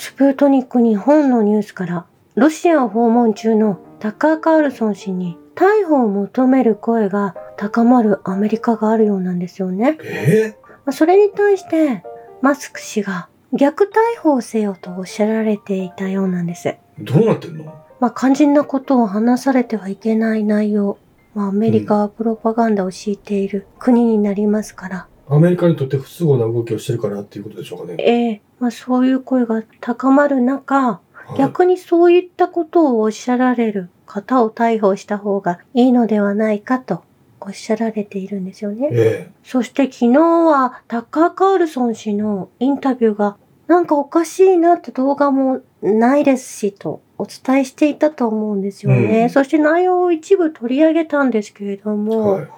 スプートニック日本のニュースから、ロシアを訪問中のタッカー・カールソン氏に逮捕を求める声が高まるアメリカがあるようなんですよね。えまあそれに対して、マスク氏が逆逮捕をせよとおっしゃられていたようなんです。ー、どうなってんの？まあ、肝心なことを話されてはいけない内容。まあ、アメリカはプロパガンダを敷いている国になりますから、アメリカにとって不都合な動きをしてるからっていうことでしょうかね。ええまあ、そういう声が高まる中、はい逆にそういったことをおっしゃられる方を逮捕した方がいいのではないかとおっしゃられているんですよね。えそして昨日はタッカー・カールソン氏のインタビューがなんかおかしいなって動画もないですしとお伝えしていたと思うんですよね。うんそして内容を一部取り上げたんですけれどえも、はい。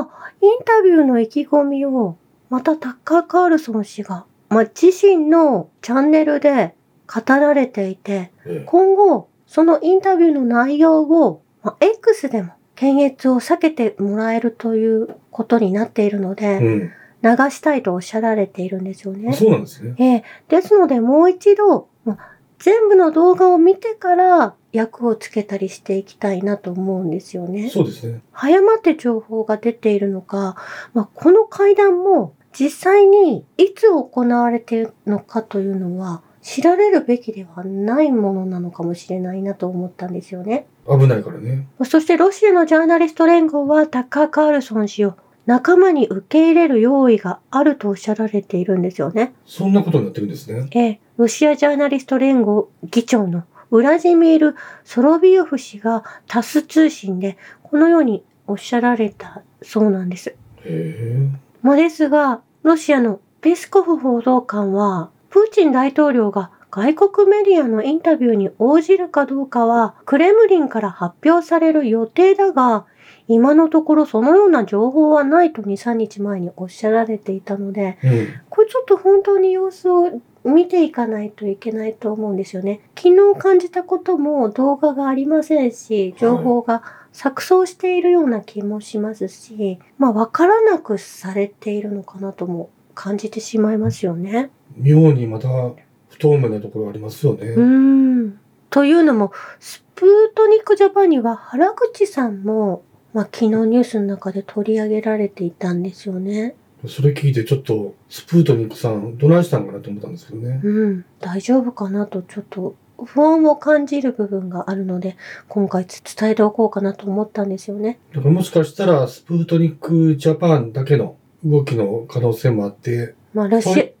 インタビューの意気込みをまたタッカー・カールソン氏が、まあ、自身のチャンネルで語られていて、え今後そのインタビューの内容を、まあ、X でも検閲を避けてもらえるということになっているので、え流したいとおっしゃられているんですようん。ね。そうなんですね。ええですのでもう一度、まあ全部の動画を見てから役をつけたりしていきたいなと思うんですよね。そうですね。早まって情報が出ているのか、まあ、この会談も実際にいつ行われているのかというのは知られるべきではないものなのかもしれないなと思ったんですよね。危ないからね。そしてロシアのジャーナリスト連合はタッカー・カールソン氏を仲間に受け入れる用意があるとおっしゃられているんですよね。そんなことになってるんですね。ええ、ロシアジャーナリスト連合議長のウラジミール・ソロビヨフ氏がタス通信でこのようにおっしゃられたそうなんです。まあですが、ロシアのペスコフ報道官は、プーチン大統領が外国メディアのインタビューに応じるかどうかは、クレムリンから発表される予定だが、今のところそのような情報はないと2、3日前におっしゃられていたので、うん。これちょっと本当に様子を見ていかないといけないと思うんですよね。昨日感じたことも動画がありませんし、情報が錯綜しているような気もしますし、まあ分からなくされているのかなとも感じてしまいますよね。妙にまた不透明なところありますよね。うーん。というのも、スプートニックジャパンには原口さんも、まあ昨日ニュースの中で取り上げられていたんですよね。それ聞いてちょっとスプートニックさんどないしたんかなと思ったんですけどね。うん、大丈夫かなとちょっと不安を感じる部分があるので、今回伝えておこうかなと思ったんですよね。だからもしかしたらスプートニックジャパンだけの動きの可能性もあって、まあ、ロシア、はい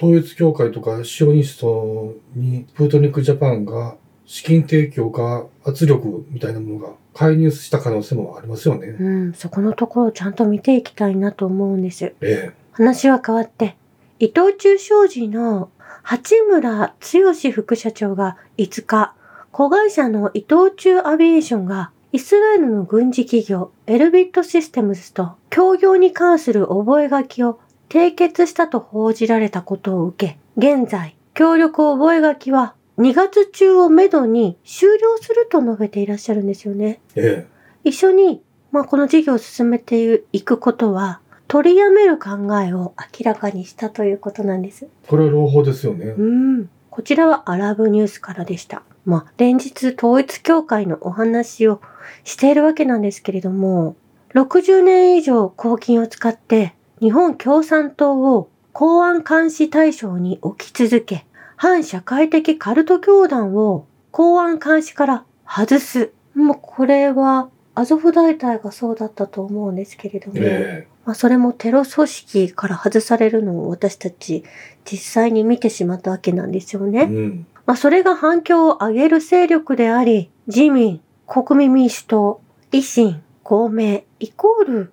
統一協会とかシオニストにスプートニックジャパンが資金提供か圧力みたいなものが介入した可能性もありますよね。うん、そこのところをちゃんと見ていきたいなと思うんです。え話は変わって、伊藤忠商事の八村剛副社長が5日、子会社の伊藤忠アビエーションがイスラエルの軍事企業エルビットシステムズと協業に関する覚書を締結したと報じられたことを受け、現在、協力覚書は2月中をめどに終了すると述べていらっしゃるんですよね。え、え一緒に、まあ、この事業を進めていくことは、取りやめる考えを明らかにしたということなんです。え。これは朗報ですよねう。ん。こちらはアラブニュースからでした。まあ、連日統一協会のお話をしているわけなんですけれども、60年以上公金を使って日本共産党を公安監視対象に置き続け、反社会的カルト教団を公安監視から外す。もうこれはアゾフ大隊がそうだったと思うんですけれども、えまあ、それもテロ組織から外されるのを私たち実際に見てしまったわけなんですよえ。ね。うん。まあ、それが反響を上げる勢力であり、自民、国民民主党、維新、公明、イコール、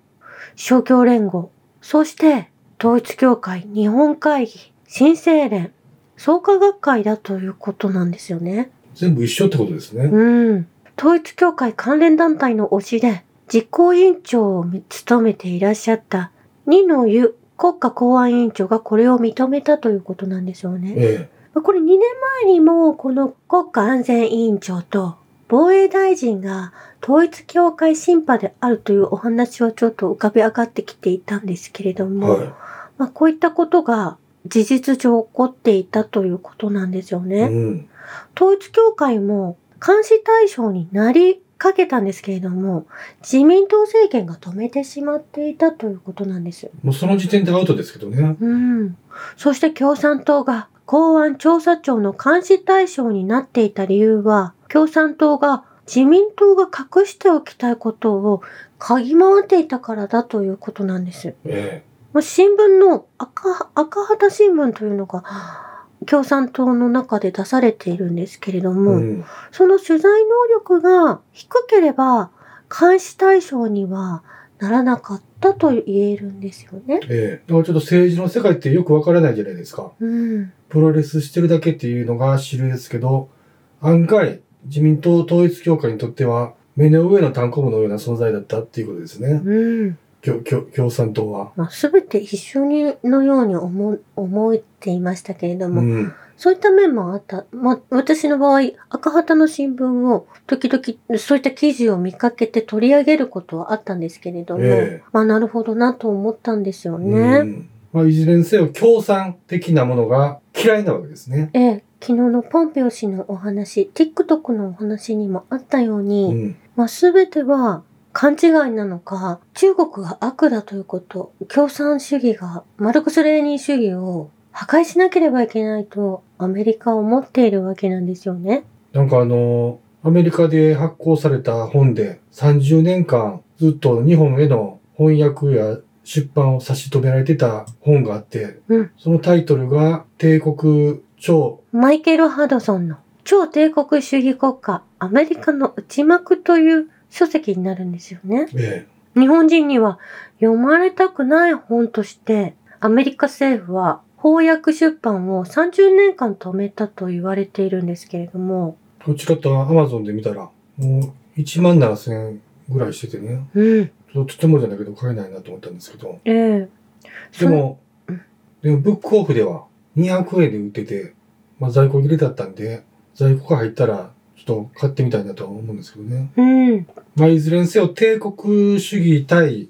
勝共連合、そして、統一協会、日本会議、新生連、創価学会だということなんですよね。全部一緒ってことですね。うん。統一協会関連団体の推しで、実行委員長を務めていらっしゃった二の湯国家公安委員長がこれを認めたということなんでしょうね。えまあこれ2年前にもこの国家安全委員長と防衛大臣が統一協会審判であるというお話はちょっと浮かび上がってきていたんですけれどえ。も、はい。まあ、こういったことが事実上起こっていたということなんですようね。ん。統一教会も監視対象になりかけたんですけれども、自民党政権が止めてしまっていたということなんです。もうその時点でアウトですけどね。うん。そして共産党が公安調査庁の監視対象になっていた理由は、共産党が自民党が隠しておきたいことを嗅ぎ回っていたからだということなんです。えまあ新聞の赤赤旗新聞というのが共産党の中で出されているんですけれどえ。も、うん。その取材能力が低ければ監視対象にはならなかったと言えるんですよね。ええ。だからちょっと政治の世界ってよくわからないじゃないですか。うん。プロレスしてるだけっていうのが主流ですけど、案外、自民党統一協会にとっては、目の上の単行部のような存在だったっていうことですね。うん。共共共産党は。まあ、すべて一緒にのように思思っていましたけれども、うん。そういった面もあった。まあ、私の場合、赤旗の新聞を時々そういった記事を見かけて取り上げることはあったんですけれども、ええまあ、なるほどなと思ったんですようね。ん。まあ、いずれにせよ、共産的なものが嫌いなわけですね。ええ、昨日のポンペオ氏のお話、TikTok のお話にもあったよううに、ん。まあ、すべては勘違いなのか、中国が悪だということ、共産主義が、マルクス・レーニン主義を破壊しなければいけないとアメリカは思っているわけなんですよね。なんかあの、アメリカで発行された本で30年間ずっと日本への翻訳や出版を差し止められてた本があって、うんそのタイトルが帝国超マイケル・ハドソンの超帝国主義国家、アメリカの内幕という書籍になるんですよね。え日本人には読まれたくない本として、アメリカ政府は翻訳出版を30年間止めたと言われているんですけれども、え。こちらとアマゾンで見たら、もう1万7000円ぐらいしててね、うん、ととてもじゃないけど買えないなと思ったんですけど、ええ。でもうん、でもブックオフでは200円で売ってて、まあ在庫切れだったんで、在庫が入ったらちょっと買ってみたいなとは思うんですけどね。うん、まあ、いずれにせよ帝国主義対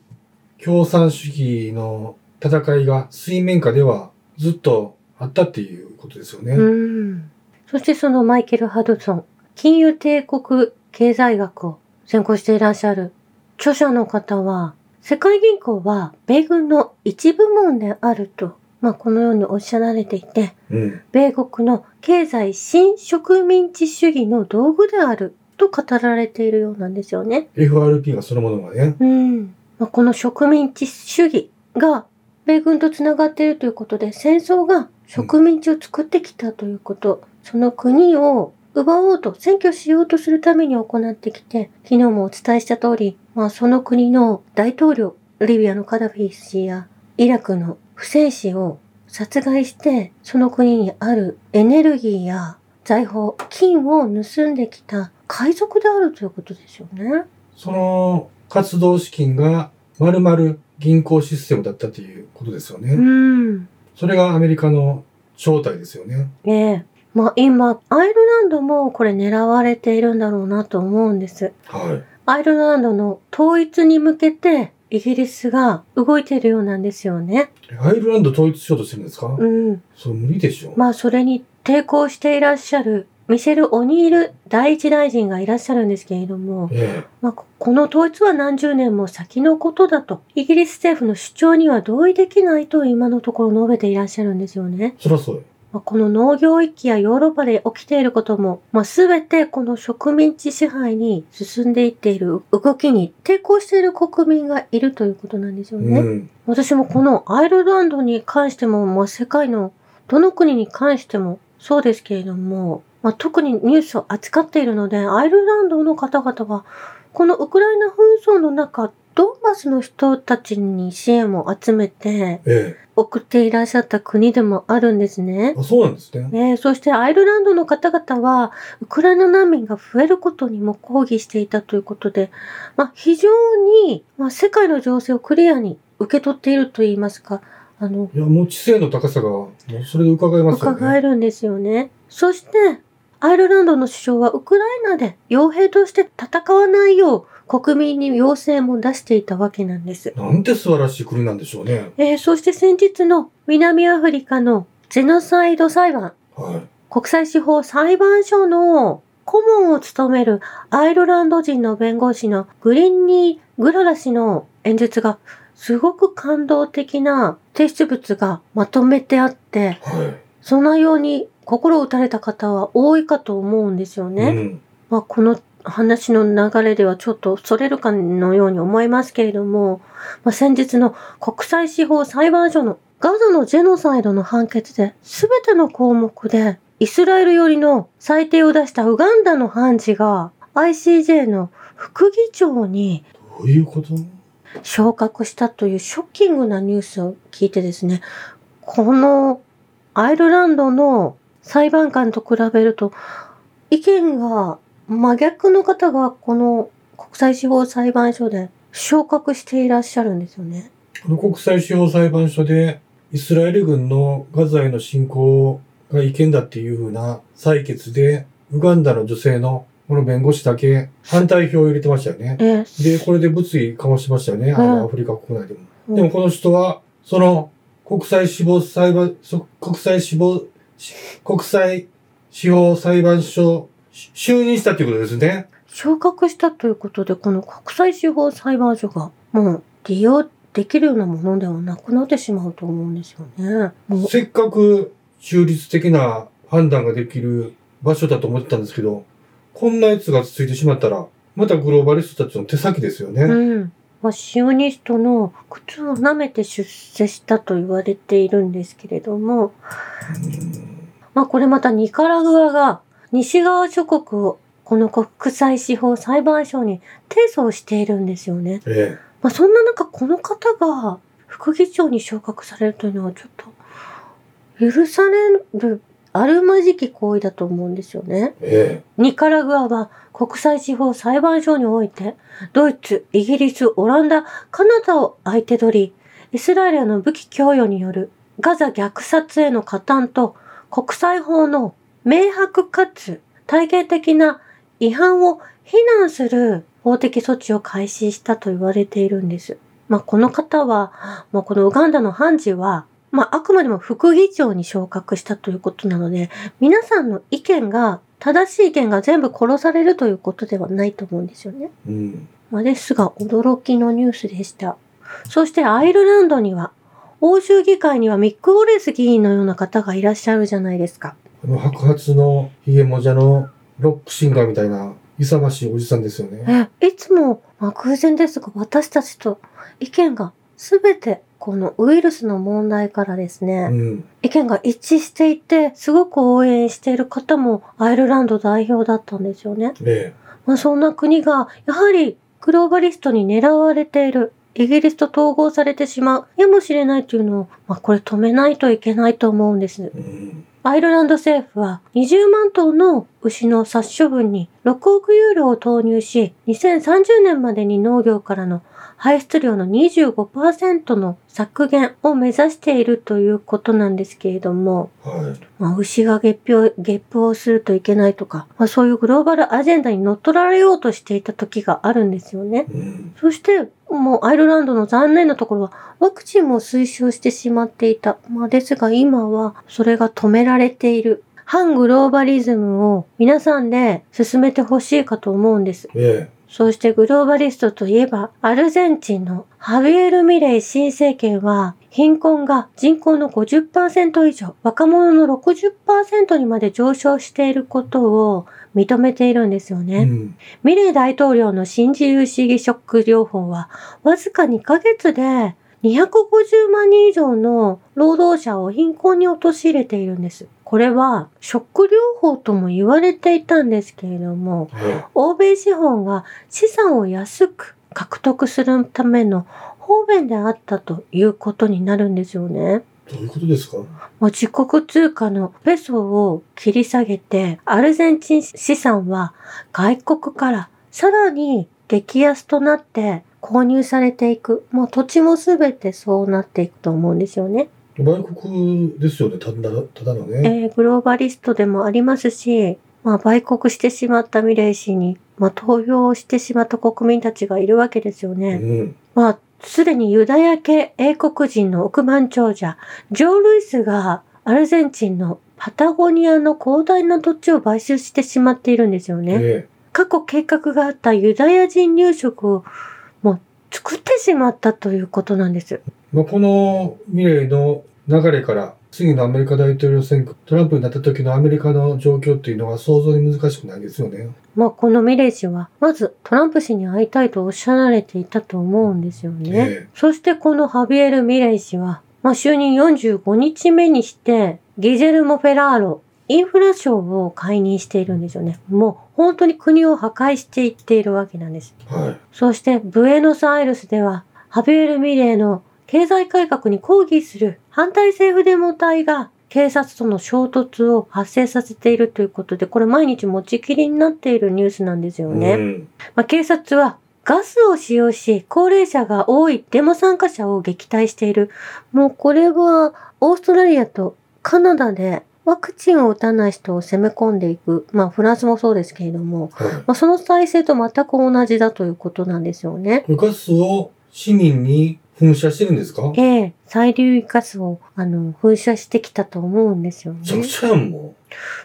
共産主義の戦いが水面下ではずっとあったっていうことですよね。うん。そしてそのマイケル・ハドソン、金融帝国経済学を専攻していらっしゃる著者の方は、世界銀行は米軍の一部門であると、まあこのようにおっしゃられていて、うん。米国の経済新植民地主義の道具であると語られているようなんですよね。FRP がそのものがね。うん。まあ、この植民地主義が米軍とつながっているということで、戦争が植民地を作ってきたということ、その国を奪おうと、占拠しようとするために行ってきて、昨日もお伝えした通り、まあその国の大統領、リビアのカダフィ氏やイラクのフセイ氏を殺害して、その国にあるエネルギーや財宝、金を盗んできた海賊であるということですよね。その活動資金が丸々銀行システムだったということですよね。うん。それがアメリカの正体ですよね。ええ。まあ今、アイルランドもこれ狙われているんだろうなと思うんです。はい。アイルランドの統一に向けてイギリスが動いているようなんですよね。アイルランド統一しようとしてるんですか、うん。それ無理でしょ。まあそれに抵抗していらっしゃるミシェル・オニール第一大臣がいらっしゃるんですけれども、えまあ、ここの統一は何十年も先のことだと、イギリス政府の主張には同意できないと今のところ述べていらっしゃるんですよね。え。そらそうよ。まあこの農業域やヨーロッパで起きていることも、まあ、全てこの植民地支配に進んでいっている動きに抵抗している国民がいるということなんですよね。うん。私もこのアイルランドに関しても、まあ、世界のどの国に関してもそうですけれども、まあ、特にニュースを扱っているので、アイルランドの方々は、このウクライナ紛争の中、ドンバスの人たちに支援を集めてえ送っていらっしゃった国でもあるんですねえ。。あ、そうなんですね。ねえそしてアイルランドの方々は、ウクライナ難民が増えることにも抗議していたということで、まあ、非常に、まあ、世界の情勢をクリアに受け取っていると言いますか、あの、いや、もう知性の高さが、もうそれで伺えますよね。伺えるんですよね。そして、アイルランドの首相はウクライナで傭兵として戦わないよう国民に要請も出していたわけなんです。なんて素晴らしい国なんでしょうね。えーそして先日の南アフリカのジェノサイド裁判、はい。国際司法裁判所の顧問を務めるアイルランド人の弁護士のグリンニー・グララ氏の演説がすごく感動的な提出物がまとめてあって、はい。その内容に心を打たれた方は多いかと思うんですよね。うん。まあ、この話の流れではちょっとそれるかのように思いますけれども、まあ、先日の国際司法裁判所のガザのジェノサイドの判決で全ての項目でイスラエル寄りの裁定を出したウガンダの判事が ICJ の副議長にどういうこと？昇格したというショッキングなニュースを聞いてですね、このアイルランドの裁判官と比べると意見が真逆の方がこの国際司法裁判所で昇格していらっしゃるんですよね。この国際司法裁判所で、イスラエル軍のガザへの侵攻が違憲だっていうふうな採決で、ウガンダの女性のこの弁護士だけ反対票を入れてましたよね。えで、これで物議かもしましたよね。あうんの、アフリカ国内でも。でもこの人は、その、国際司法裁判、そ国際司法、し国際司法裁判所、し就任したということですね。昇格したということで、この国際司法裁判所がもう利用できるようなものではなくなってしまうと思うんですよね。もうせっかく中立的な判断ができる場所だと思ってたんですけど、こんなやつがついてしまったら、またグローバリストたちの手先ですよね。うん。まあ、シオニストの靴を舐めて出世したと言われているんですけれども、まあこれまたニカラグアが西側諸国をこの国際司法裁判所に提訴をしているんですよね。えまあそんな中この方が副議長に昇格されるというのはちょっと許されるあるまじき行為だと思うんですよね。え、えニカラグアは国際司法裁判所において、ドイツ、イギリス、オランダ、カナダを相手取り、イスラエルへの武器供与によるガザ虐殺への加担と国際法の明白かつ体系的な違反を非難する法的措置を開始したと言われているんです。まあ、この方は、まあ、このウガンダの判事は、まあ、あくまでも副議長に昇格したということなので、皆さんの意見が、正しい意見が全部殺されるということではないと思うんですよね。え、うん。まあ、ですが、驚きのニュースでした。そしてアイルランドには、欧州議会にはミック・ウォレス議員のような方がいらっしゃるじゃないですか。あの白髪のヒゲもじゃのロックシンガーみたいな勇ましいおじさんですよね。え、いつも、まあ、偶然ですが、私たちと意見がすべてこのウイルスの問題からですね、うん。意見が一致していて、すごく応援している方もアイルランド代表だったんですよね。えまあ、そんな国が、やはりグローバリストに狙われている、イギリスと統合されてしまう、やもしれないというのを、まあ、これ止めないといけないと思うんです。え、うん。アイルランド政府は20万頭の牛の殺処分に6億ユーロを投入し、2030年までに農業からの排出量の25%の削減を目指しているということなんですけれども、はい。まあ、牛がゲップを、ゲップをするといけないとか、まあ、そういうグローバルアジェンダに乗っ取られようとしていた時があるんですよね。うん。そして、もうアイルランドの残念なところは、ワクチンも推奨してしまっていた。まあですが今は、それが止められている。反グローバリズムを皆さんで進めてほしいかと思うんです。えそしてグローバリストといえば、アルゼンチンのハビエル・ミレイ新政権は、貧困が人口の50%以上、若者の60%にまで上昇していることを認めているんですよえ。ね。うん。ミレイ大統領の新自由主義ショック療法は、わずか2ヶ月で250万人以上の労働者を貧困に陥れているんです。これは、ショック療法とも言われていたんですけれども、え欧米資本が資産を安く獲得するための方便であったということになるんですよね。え。どういうことですか？もう自国通貨のペソを切り下げて、アルゼンチン資産は外国からさらに激安となって購入されていく。もう土地もすべてそうなっていくと思うんですよね。売国ですよね、ただただのね。えーグローバリストでもありますし、まあ、売国してしまったミレイ氏に、まあ、投票をしてしまった国民たちがいるわけですようね。ん。まあ、すでにユダヤ系英国人の億万長者、ジョー・ルイスがアルゼンチンのパタゴニアの広大な土地を買収してしまっているんですよね。え過去計画があったユダヤ人入植をもう作ってしまったということなんです。えまあ、この未来の流れから、次のアメリカ大統領選挙、トランプになった時のアメリカの状況っていうのは想像に難しくないですよね。まあこのミレージは、まずトランプ氏に会いたいとおっしゃられていたと思うんですよね。えそしてこのハビエル・ミレイ氏は、まあ、就任45日目にして、ギジェルモ・フェラーロ、インフラ省を解任しているんですよね。もう本当に国を破壊していっているわけなんです。えはい。そしてブエノスアイレスでは、ハビエル・ミレイの経済改革に抗議する反対政府デモ隊が警察との衝突を発生させているということで、これ毎日持ちきりになっているニュースなんですよね。うんまあ、警察はガスを使用し、高齢者が多いデモ参加者を撃退している。もうこれはオーストラリアとカナダでワクチンを打たない人を攻め込んでいく。まあフランスもそうですけれども、はい。まあ、その体制と全く同じだということなんですよね。ガスを市民に噴射してるんですか？ええ催涙ガスをあの噴射してきたと思うんですよねめ。ちゃも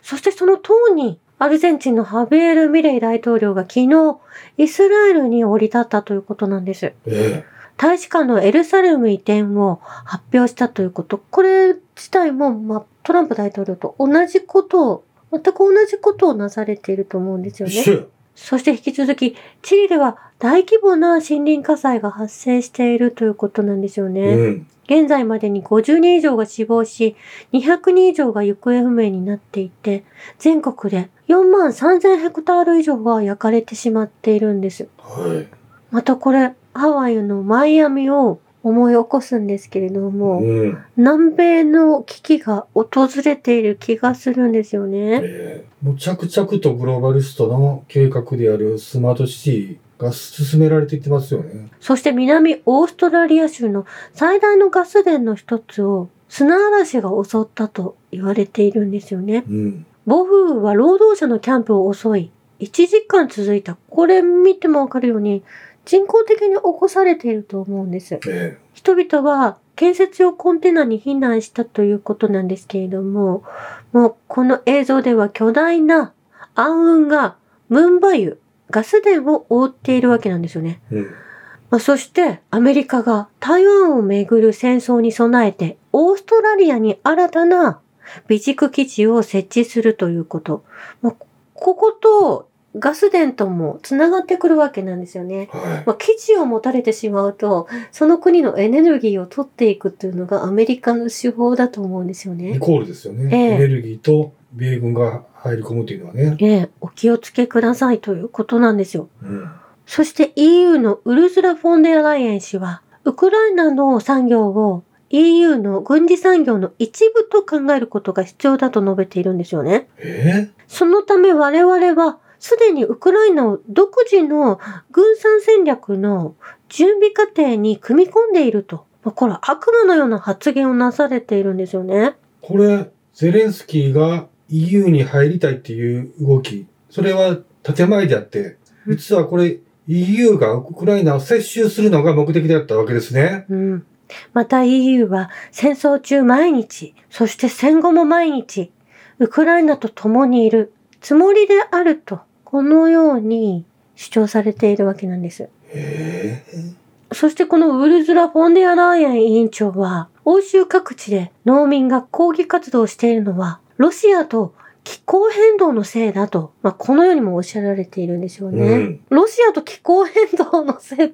そしてその当に、アルゼンチンのハビエル・ミレイ大統領が昨日、イスラエルに降り立ったということなんです。う。え大使館のエルサレム移転を発表したということ。これ自体も、まあ、トランプ大統領と同じことを、全く同じことをなされていると思うんですえ。よね。そして引き続き、チリでは大規模な森林火災が発生しているということなんですよね。うん。現在までに50人以上が死亡し、200人以上が行方不明になっていて、全国で4万3000ヘクタール以上が焼かれてしまっているんです。はい。またこれ、ハワイのマイアミを思い起こすんですけれども、うん。南米の危機が訪れている気がするんですよね。ええ。もう着々とグローバリストの計画であるスマートシティが進められていってますよね。そして南オーストラリア州の最大のガス田の一つを砂嵐が襲ったと言われているんですよね。うん。暴風雨は労働者のキャンプを襲い、1時間続いた。これ見てもわかるように、人工的に起こされていると思うんです。え人々は建設用コンテナに避難したということなんですけれども、もうこの映像では巨大な暗雲がムンバユ、ガス田を覆っているわけなんですよね。え。うん。まあ、そしてアメリカが台湾をめぐる戦争に備えてオーストラリアに新たな備蓄基地を設置するということ。まあ、こことガス田ともつながってくるわけなんですよね。はい。まあ、基地を持たれてしまうと、その国のエネルギーを取っていくっていうのがアメリカの手法だと思うんですよイね。コールですよね。ええエネルギーと米軍が入り込むというのはね。ええ、お気をつけくださいということなんですよ。うん。そして EU のウルスラ・フォンデアライエン氏は、ウクライナの産業を EU の軍事産業の一部と考えることが必要だと述べているんですよね。えそのため我々は、すでにウクライナを独自の軍産戦略の準備過程に組み込んでいると。まあこれは悪魔のような発言をなされているんですよね。これ、ゼレンスキーが EU に入りたいっていう動き、それは建前であって、うん実はこれ EU がウクライナを接収するのが目的であったわけですね。うん。また EU は戦争中毎日、そして戦後も毎日、ウクライナと共にいるつもりであると、このように主張されているわけなんです。そしてこのウルズラ・フォンデアライエン委員長は、欧州各地で農民が抗議活動をしているのは、ロシアと気候変動のせいだと、まあ、このようにもおっしゃられているんですよね。うんロシアと気候変動のせいっ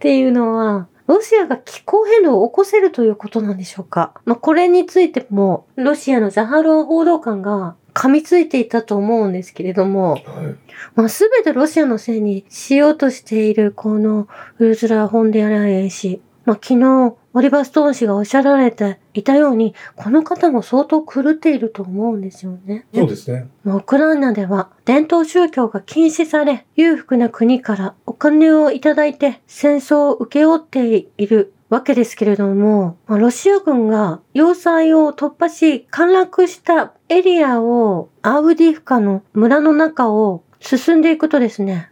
ていうのは、ロシアが気候変動を起こせるということなんでしょうか？まあ、これについても、ロシアのザハロワ報道官が噛みついていたと思うんですけれども、はい。まあ、すべてロシアのせいにしようとしているこのウルズラ・フォンデアライエン氏。まあ、昨日、オリバー・ストーン氏がおっしゃられていたように、この方も相当狂っていると思うんですよね。そうですね。まあウクライナでは伝統宗教が禁止され、裕福な国からお金をいただいて戦争を請け負っているわけですけれども、まあロシア軍が要塞を突破し陥落したエリアをアウディフカの村の中を進んでいくとですね、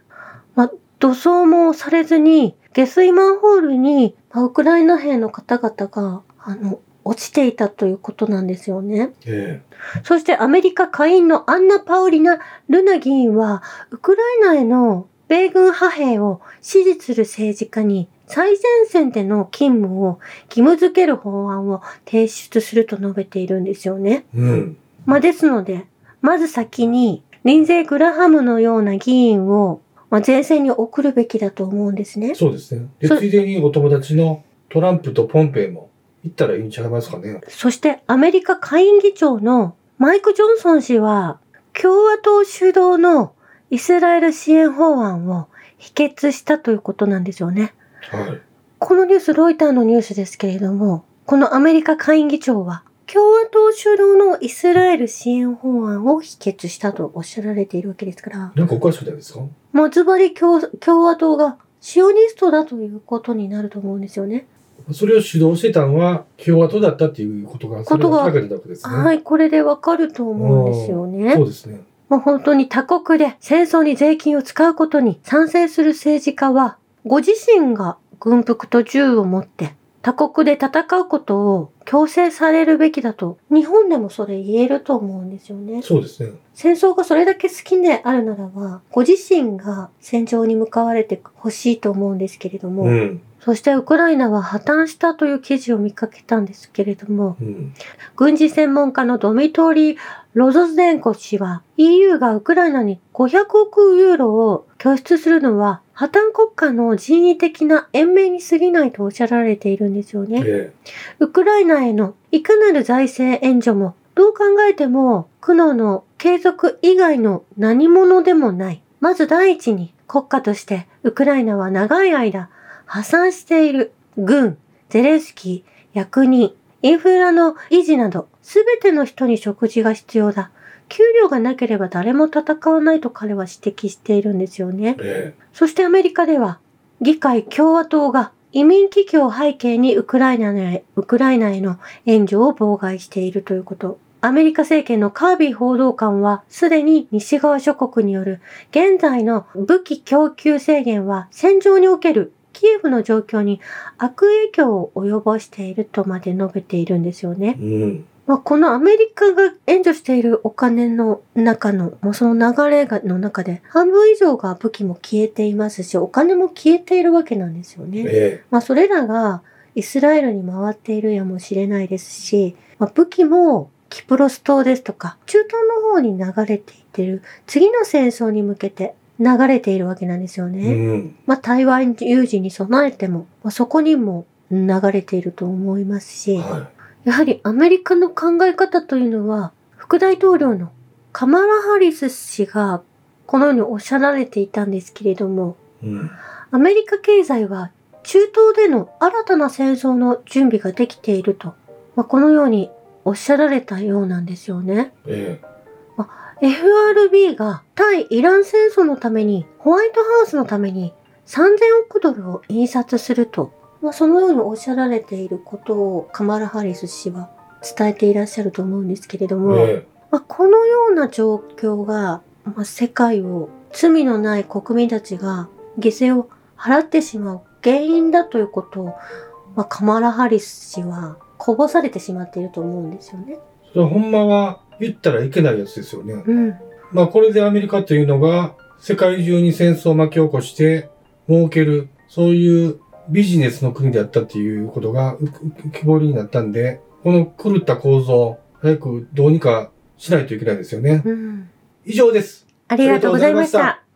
まあ、土葬もされずに下水マンホールに、まあウクライナ兵の方々が、あの、落ちていたということなんですよね。えそしてアメリカ下院のアンナ・パウリナ・ルナ議員は、ウクライナへの米軍派兵を支持する政治家に最前線での勤務を義務付ける法案を提出すると述べているんですよね。えうん。まあですので、まず先にリンゼー・グラハムのような議員を、まあ、前線に送るべきだと思うんですね。そうですね。で、そついでにお友達のトランプとポンペイも行ったらいいんちゃいますかね。そしてアメリカ下院議長のマイク・ジョンソン氏は共和党主導のイスラエル支援法案を否決したということなんですよね。はい。このニュース、ロイターのニュースですけれども、このアメリカ下院議長は共和党主導のイスラエル支援法案を否決したとおっしゃられているわけですから、なんかおかしくないですか？もうズバリ共共和党がシオニストだということになると思うんですよね。それを主導してたのは共和党だったっていうことが、ことが。はい、これでわかると思うんですよね。そうですね。もう本当に他国で戦争に税金を使うことに賛成する政治家は、ご自身が軍服と銃を持って他国で戦うことを強制されるべきだと、日本でもそれ言えると思うんですよね。そうですね。戦争がそれだけ好きであるならば、ご自身が戦場に向かわれてほしいと思うんですけれども、うん。そしてウクライナは破綻したという記事を見かけたんですけれども、うん。軍事専門家のドミトリー・ロゾズデンコ氏は EU がウクライナに500億ユーロを拠出するのは破綻国家の人為的な延命に過ぎないとおっしゃられているんですよね。えウクライナへのいかなる財政援助もどう考えても苦悩の継続以外の何者でもない。まず第一に国家としてウクライナは長い間破産している軍、ゼレンスキー、役人、インフラの維持などすべての人に食事が必要だ。給料がなければ誰も戦わないと彼は指摘しているんですよねえ。えそしてアメリカでは、議会共和党が移民危機を背景にウクライナへウクライナへの援助を妨害しているということ。アメリカ政権のカービー報道官は、すでに西側諸国による現在の武器供給制限は戦場におけるキエフの状況に悪影響を及ぼしているとまで述べているんですよね。うん。まあ、このアメリカが援助しているお金の中の、もうその流れがの中で、半分以上が武器も消えていますし、お金も消えているわけなんですよね。えまあ、それらがイスラエルに回っているやもしれないですし、まあ、武器もキプロス島ですとか、中東の方に流れていってる、次の戦争に向けて流れているわけなんですよえね。うん。まあ、台湾有事に備えても、まあ、そこにも流れていると思いますし、はやはりアメリカの考え方というのは、副大統領のカマラ・ハリス氏がこのようにおっしゃられていたんですけれども、い。うん。アメリカ経済は中東での新たな戦争の準備ができていると、まあ、このようにおっしゃられたようなんですよね。え FRB が対イラン戦争のために、ホワイトハウスのために3000億ドルを印刷すると、まあ、そのようにおっしゃられていることをカマラ・ハリス氏は伝えていらっしゃると思うんですけれどえも、えまあ、このような状況が、まあ、世界を罪のない国民たちが犠牲を払ってしまう原因だということを、まあ、カマラ・ハリス氏はこぼされてしまっていると思うんですよね。それほんまは言ったらいけないやつですよね。うん。まあこれでアメリカというのが世界中に戦争を巻き起こして儲ける、そういうビジネスの国であったっていうことが浮浮き彫りになったんで、この狂った構造、早くどうにかしないといけないですよね。うん。以上です。ありがとうございました。